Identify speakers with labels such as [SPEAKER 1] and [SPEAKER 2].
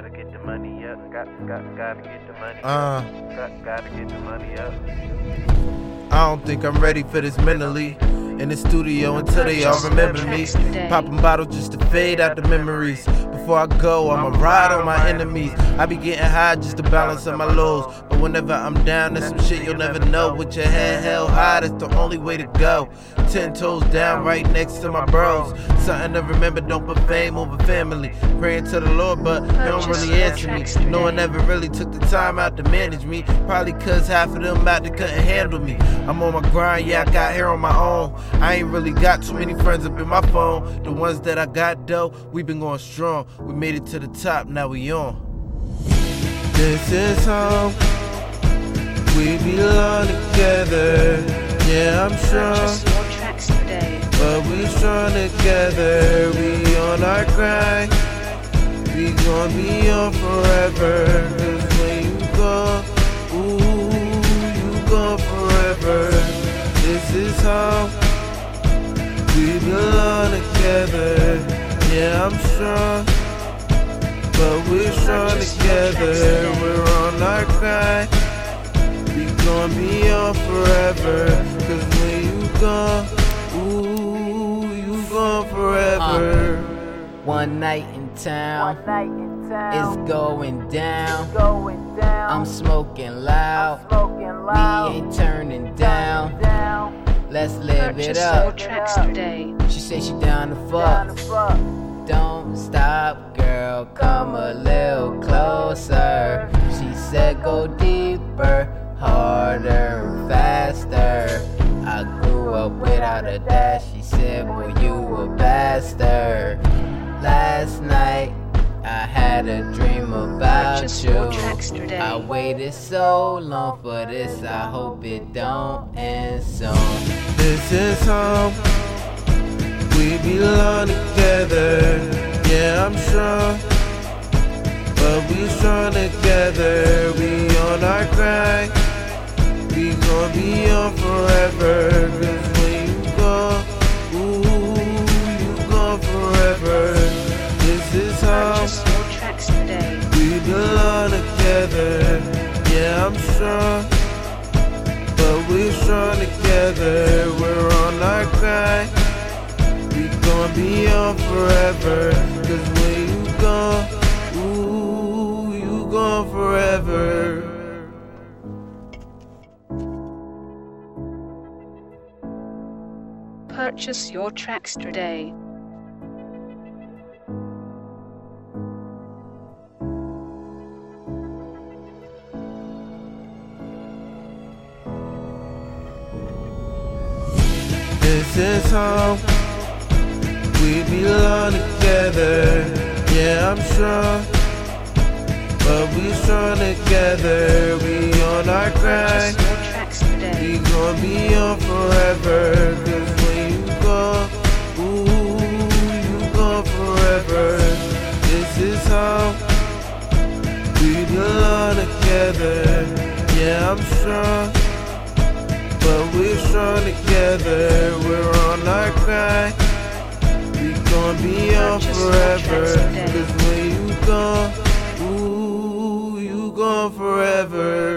[SPEAKER 1] Gotta get the money up. Got, got, gotta get the money
[SPEAKER 2] Uh.
[SPEAKER 1] Got, gotta get the money up.
[SPEAKER 2] I don't think I'm ready for this mentally. In the studio until they all remember me. Popping bottles just to fade out the memories. Before I go, I'ma ride on my enemies. I be getting high just to balance out my lows. But whenever I'm down, there's some shit you'll never know. With your head held high, that's the only way to go. Ten toes down, right next to my bros. Something to remember, don't put fame over family. Praying to the Lord, but they don't really answer me. No one ever really took the time out to manage me. Probably cause half of them out there couldn't handle me. I'm on my grind, yeah, I got here on my own. I ain't really got too many friends up in my phone. The ones that I got though, we been going strong. We made it to the top, now we on. This is home. We belong together. Yeah, I'm strong.
[SPEAKER 3] Purchase your tracks today.
[SPEAKER 2] But we strong together, we on our grind. We gon' be on forever. Belong together. Yeah, I'm strong. But we're strong together, we're on our grind. We gon' be on forever. Cause when you gone, ooh, you gone uh, forever.
[SPEAKER 4] One night in town,
[SPEAKER 5] One night in town,
[SPEAKER 4] it's going down.
[SPEAKER 5] going down.
[SPEAKER 4] I'm smoking loud,
[SPEAKER 5] smoking loud.
[SPEAKER 4] we ain't turning down.
[SPEAKER 5] down.
[SPEAKER 4] Let's live it
[SPEAKER 3] Purchase your
[SPEAKER 4] up.
[SPEAKER 3] tracks today.
[SPEAKER 4] She say she down to
[SPEAKER 5] Down to
[SPEAKER 4] fuck.
[SPEAKER 5] fuck.
[SPEAKER 4] Don't stop, girl, come a little closer. She said go deeper, harder, faster. I grew up without a dash. She said, Boy, you a bastard. Last night, I had a dream about you.
[SPEAKER 3] your tracks today.
[SPEAKER 4] I waited so long for this. I hope it don't end soon.
[SPEAKER 2] This is home. We belong together. Yeah, I'm strong. But we strong together. We on our grind. We gon' be on forever. Together. Yeah, I'm strong. But we're strong together. We're on our. We gon' be on forever. Cause when you go, ooh, you gone forever.
[SPEAKER 3] Purchase your tracks today.
[SPEAKER 2] This is home. We belong together. Yeah, I'm strong. But we strong together. We on our grind.
[SPEAKER 3] Purchase your tracks today.
[SPEAKER 2] We gon' be on forever. Cause when you go, ooh, you gone forever. This is how we belong together. Yeah, I'm strong. Strong together. We're on our grind. We gon' be on forever. Cause when you go, ooh, you gone forever.